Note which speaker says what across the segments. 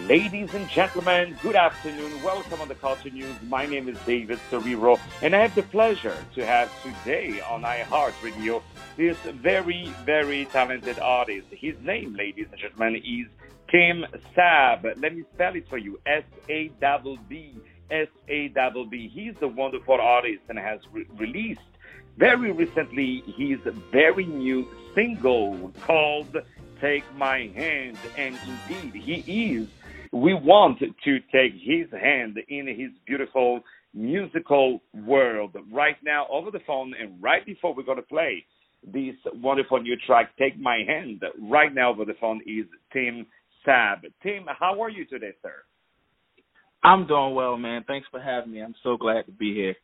Speaker 1: Ladies and gentlemen, good afternoon. Welcome on the Culture News. My name is David Cerrero, and I have the pleasure to have today on iHeartRadio this very, very talented artist. His name, ladies and gentlemen, is Tim Sabb. Let me spell it for you S A B B S A B B. He's a wonderful artist and has re- released very recently his very new single called Take My Hand. And indeed, he is we want to take his hand in his beautiful musical world. Right now over the phone and right before we're going to play this wonderful new track take my hand right now over the phone is tim Sabb. tim how are you today sir?
Speaker 2: I'm doing well man. Thanks for having me. I'm so glad to be here.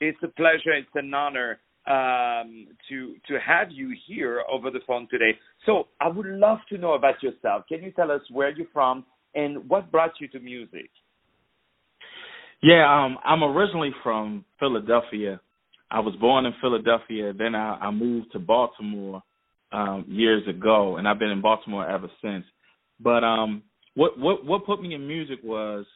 Speaker 1: It's a pleasure. It's an honor um, to to have you here over the phone today. So i would love to know about yourself. Can you tell us where you're from and what brought you to music?
Speaker 2: Yeah, um, I'm originally from Philadelphia. I was born in Philadelphia. Then I, I moved to Baltimore um, years ago, and I've been in Baltimore ever since. But um, what what what put me in music was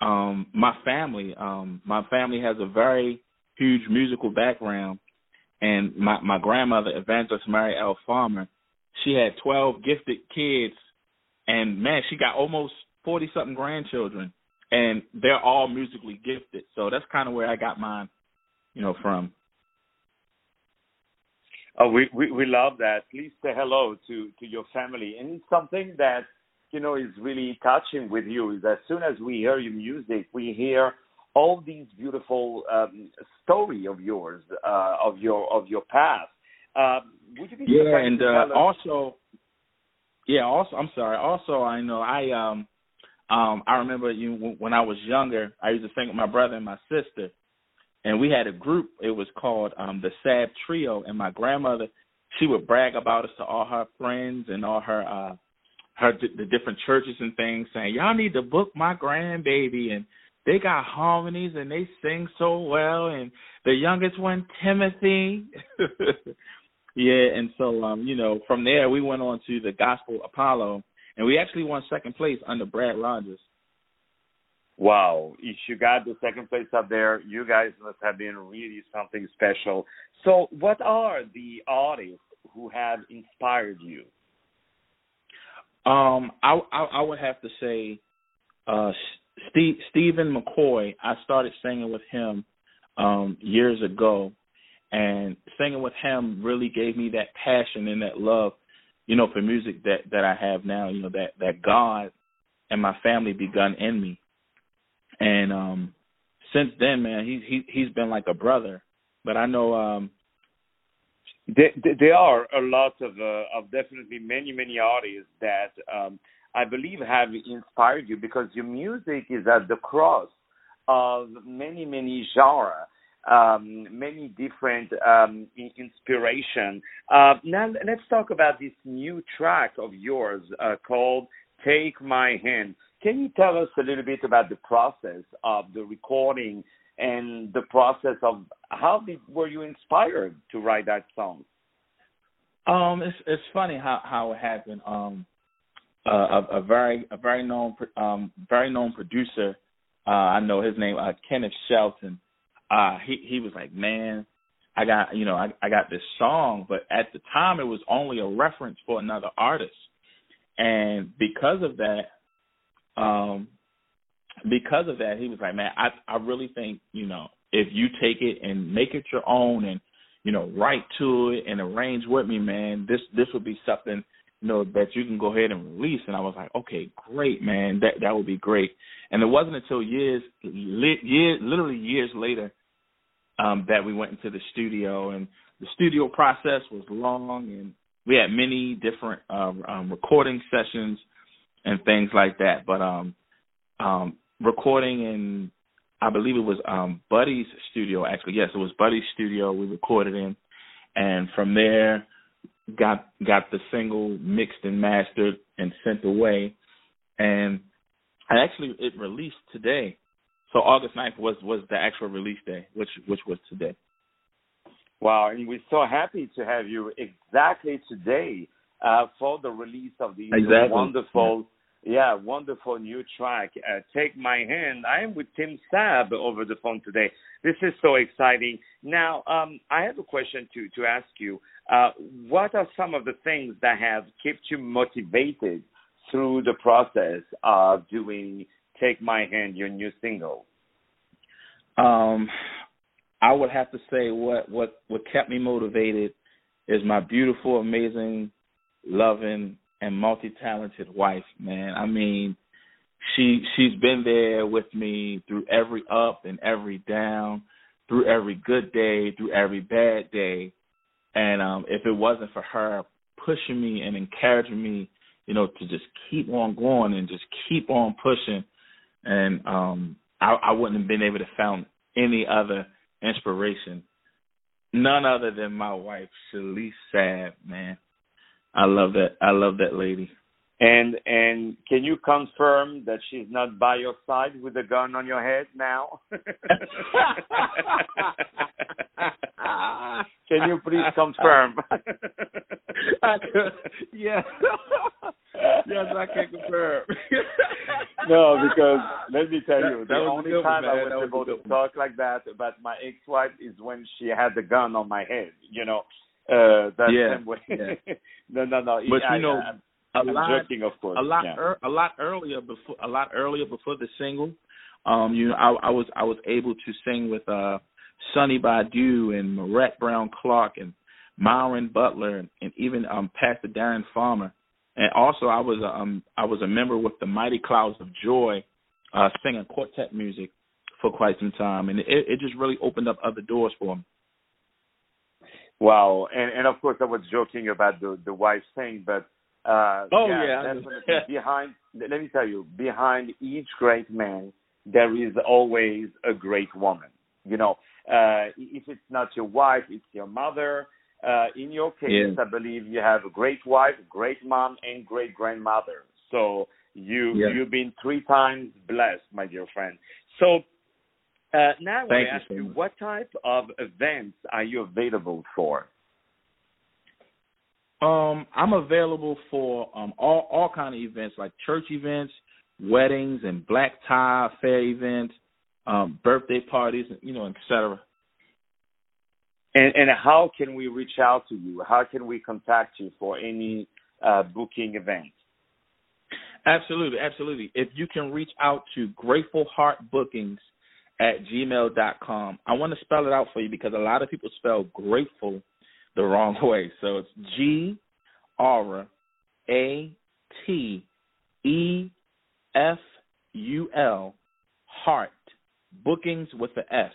Speaker 2: um, my family. Um, my family has a very huge musical background, and my my grandmother, Evangelist Mary L. Farmer, she had twelve gifted kids and man, she got almost forty something grandchildren, and they're all musically gifted. So that's kind of where I got mine, you know, from.
Speaker 1: Oh, we, we we love that. Please say hello to to your family, and it's something that you know is really touching with you. Is as soon as we hear your music, we hear all these beautiful um, story of yours, uh, of your of your past. Um, would you be
Speaker 2: yeah, and uh, also yeah, also I'm sorry. Also, I know I um um I remember you when I was younger, I used to sing with my brother and my sister, and we had a group. It was called um the Sad Trio, and my grandmother she would brag about us to all her friends and all her uh her the different churches and things, saying y'all need to book my grandbaby and they got harmonies and they sing so well and the youngest one Timothy Yeah, and so um, you know, from there we went on to the Gospel Apollo, and we actually won second place under Brad Rogers.
Speaker 1: Wow, if you got the second place up there, you guys must have been really something special. So, what are the artists who have inspired you?
Speaker 2: Um, I I, I would have to say, uh, Steve, Stephen McCoy. I started singing with him um years ago and singing with him really gave me that passion and that love, you know, for music that that I have now. You know that that God and my family begun in me, and um since then, man, he he he's been like a brother. But I know um
Speaker 1: there, there are a lot of uh, of definitely many many artists that um I believe have inspired you because your music is at the cross of many many genres um, many different um, inspiration. Uh, now let's talk about this new track of yours uh, called "Take My Hand." Can you tell us a little bit about the process of the recording and the process of how did, were you inspired to write that song?
Speaker 2: Um, it's it's funny how how it happened. Um, uh, a, a very a very known um very known producer. Uh, I know his name uh, Kenneth Shelton uh he he was like, Man, I got you know, I, I got this song, but at the time it was only a reference for another artist. And because of that, um because of that, he was like, Man, I I really think, you know, if you take it and make it your own and, you know, write to it and arrange with me, man, this this would be something you know that you can go ahead and release. And i was like okay great man. That that would be great. And it wasn't until years li- years literally years later um that we went into the studio and the studio process was long and we had many different um, um recording sessions and things like that. But um um recording in i believe it was um buddy's studio actually. Yes it was buddy's studio we recorded in. And from there got got the single mixed and mastered and sent away. And actually it released today. So August 9th was was the actual release day, which which was today.
Speaker 1: Wow, and we're so happy to have you exactly today uh, for the release of these
Speaker 2: exactly.
Speaker 1: wonderful Yeah, wonderful new track. Uh, Take My Hand. I am with Tim Sabb over the phone today. This is so exciting. Now, um, I have a question to to ask you. Uh, what are some of the things that have kept you motivated through the process of doing "Take My Hand," your new single?
Speaker 2: Um, I would have to say what what what kept me motivated is my beautiful, amazing, loving, and multi-talented wife. Man, I mean, she she's been there with me through every up and every down, through every good day, through every bad day. And um if it wasn't for her pushing me and encouraging me, you know, to just keep on going and just keep on pushing and um I, I wouldn't have been able to found any other inspiration. None other than my wife, Shalise Sabb, man. I love that. I love that lady.
Speaker 1: And and can you confirm that she's not by your side with a gun on your head now? can you please confirm?
Speaker 2: yeah. yes, I can confirm.
Speaker 1: no, because let me tell you,
Speaker 2: That-
Speaker 1: the
Speaker 2: that
Speaker 1: only
Speaker 2: good,
Speaker 1: time I
Speaker 2: man.
Speaker 1: was
Speaker 2: That was
Speaker 1: able
Speaker 2: good.
Speaker 1: to talk like that about my ex-wife is when she had the gun on my head. You know, uh, that
Speaker 2: Yeah,
Speaker 1: same way.
Speaker 2: yeah.
Speaker 1: no, no, no.
Speaker 2: But
Speaker 1: I,
Speaker 2: you know,
Speaker 1: I,
Speaker 2: a
Speaker 1: I'm
Speaker 2: lot
Speaker 1: joking, of course.
Speaker 2: a lot
Speaker 1: yeah.
Speaker 2: ear a lot earlier before a lot earlier before the single um you know I, I was I was able to sing with uh Sonny Badu and Marette Brown Clark and Myron Butler and, and even um Pastor Darren Farmer and also I was a, um I was a member with the Mighty Clouds of Joy uh singing quartet music for quite some time and it it just really opened up other doors for me
Speaker 1: Wow, and and of course I was joking about the the wife thing, but uh,
Speaker 2: Oh,
Speaker 1: yeah,
Speaker 2: yeah, I know.
Speaker 1: definitely behind. Let me tell you, behind each great man, there is always a great woman. You know, uh, if it's not your wife, it's your mother. Uh, in your case. I believe you have a great wife, great mom, and great grandmother. So you you've been three times blessed, my dear friend. So uh, now I
Speaker 2: Thank
Speaker 1: to
Speaker 2: you
Speaker 1: ask
Speaker 2: so
Speaker 1: you,
Speaker 2: much.
Speaker 1: what type of events are you available for?
Speaker 2: Um, I'm available for um all all kind of events like church events, weddings, and black tie fair events, um, birthday parties, you know, et cetera.
Speaker 1: And, and how can we reach out to you? How can we contact you for any uh, booking event?
Speaker 2: Absolutely, absolutely. If you can reach out to Grateful Heart Bookings at gmail.com. I want to spell it out for you because a lot of people spell grateful the wrong way. So it's G R A T E F U L Heart Bookings with the S,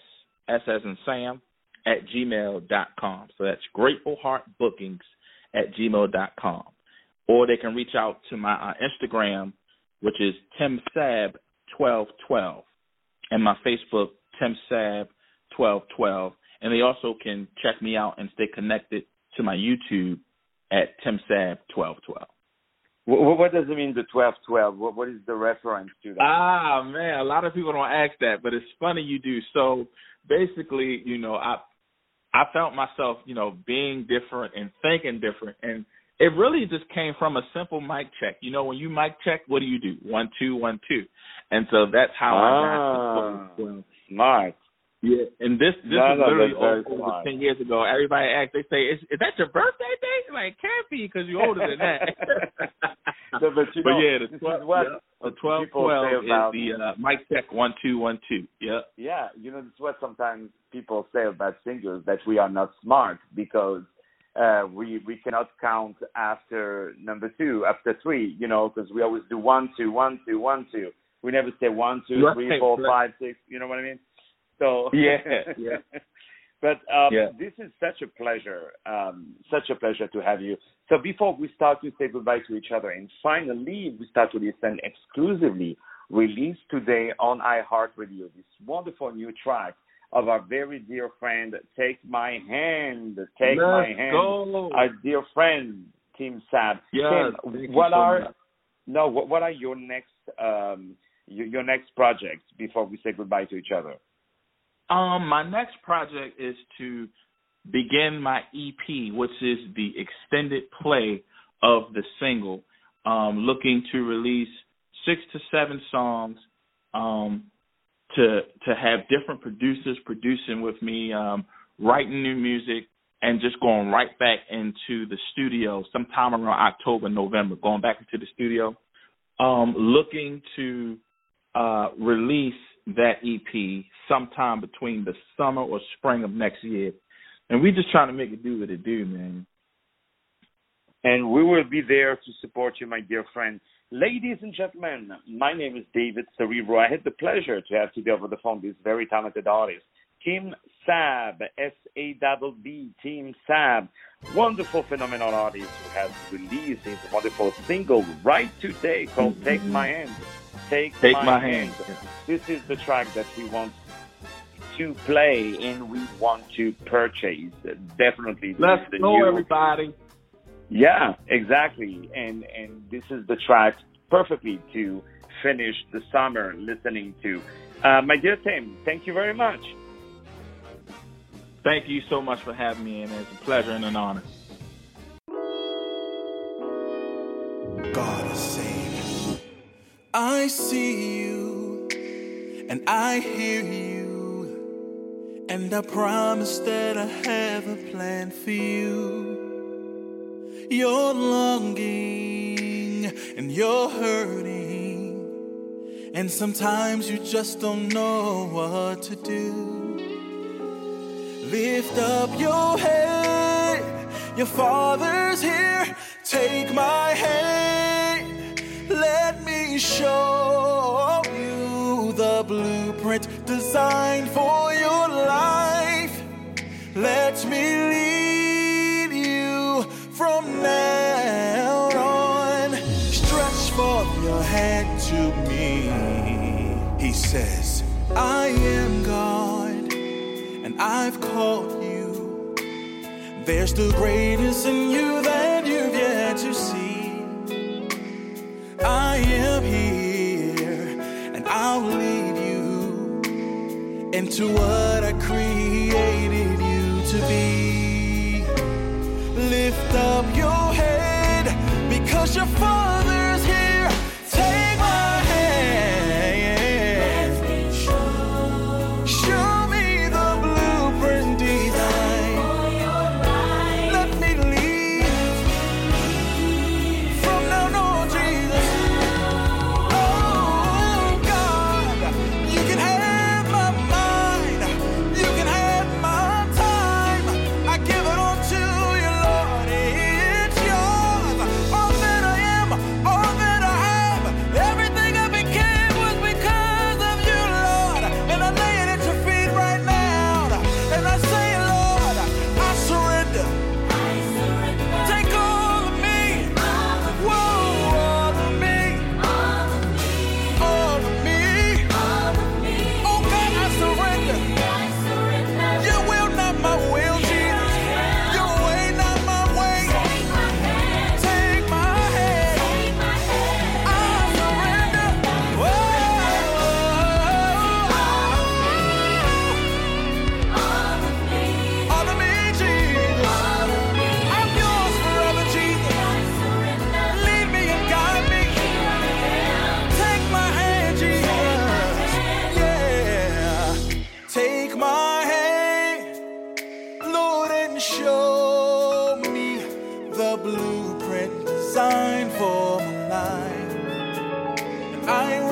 Speaker 2: S as in Sam, at gmail.com. So that's gratefulheartbookings Heart Bookings at gmail.com. Or they can reach out to my uh, Instagram, which is TimSab1212, and my Facebook, TimSab1212. And they also can check me out and stay connected to my YouTube at TimSab1212.
Speaker 1: What, what does it mean, the 1212? What, what is the reference to that?
Speaker 2: Ah man, a lot of people don't ask that, but it's funny you do. So basically, you know, I I felt myself, you know, being different and thinking different, and it really just came from a simple mic check. You know, when you mic check, what do you do? One two one two, and so that's how I
Speaker 1: Ah.
Speaker 2: got. to
Speaker 1: Smart.
Speaker 2: Yeah, and this this
Speaker 1: No,
Speaker 2: is
Speaker 1: no,
Speaker 2: literally over, over ten years ago. Everybody asks, they say, "Is, is that your birthday date?" Like, can't be because you're older than that.
Speaker 1: No, but you know,
Speaker 2: yeah, the
Speaker 1: this is
Speaker 2: twelve,
Speaker 1: what
Speaker 2: yeah, the twelve
Speaker 1: people
Speaker 2: twelve is
Speaker 1: about-
Speaker 2: the uh, mic check one two one two. Yeah.
Speaker 1: yeah, you know, this is what sometimes people say about singers that we are not smart because uh, we we cannot count after number two, after three, you know, because we always do one two, one two, one two. We never say one two,
Speaker 2: Right,
Speaker 1: three, four,
Speaker 2: right.
Speaker 1: five, six. You know what I mean? So
Speaker 2: Yeah, yeah.
Speaker 1: But um,
Speaker 2: Yeah.
Speaker 1: this is such a pleasure, um, such a pleasure to have you. So before we start to say goodbye to each other, and finally we start to listen exclusively, released today on iHeartRadio, this wonderful new track of our very dear friend, Take My Hand, Take
Speaker 2: Let's
Speaker 1: My Hand,
Speaker 2: go.
Speaker 1: our dear friend, Tim Sabb.
Speaker 2: Yes,
Speaker 1: Tim, what
Speaker 2: so
Speaker 1: are
Speaker 2: much.
Speaker 1: no, what, what are your next um, your, your next projects before we say goodbye to each other?
Speaker 2: Um, my next project is to begin my EP, which is the extended play of the single. Um, looking to release six to seven songs um, to to have different producers producing with me, um, writing new music, and just going right back into the studio sometime around October, November, going back into the studio, um, looking to uh, release that EP sometime between the summer or spring of next year. And we're just trying to make it do what it do, man.
Speaker 1: And we will be there to support you, my dear friend. Ladies and gentlemen, my name is David Cerebro. I had the pleasure to have today over the phone this very talented artist, Tim Sabb, S-A-B-B, Tim Sabb. wonderful phenomenal artist who has released his wonderful single right today called. Take My Hand. Take,
Speaker 2: Take My, my hand. hand.
Speaker 1: This is the track that we want to play and we want to purchase. Definitely.
Speaker 2: Let's go, new... everybody.
Speaker 1: Yeah, exactly. And and this is the track perfectly to finish the summer listening to. Uh, my dear Tim, thank you very much.
Speaker 2: Thank you so much for having me, and it's a pleasure and an honor.
Speaker 3: See you, and I hear you, and I promise that I have a plan for you. You're longing, and you're hurting, and sometimes you just don't know what to do. Lift up your head, your father's here. Take my hand, show you the blueprint designed for your life. Let me lead you from now on. Stretch forth your hand to me. He says, I am God and I've called you. There's the greatness in you that into what I created you to be. Lift up your head because you're. Blueprint designed for my life. I.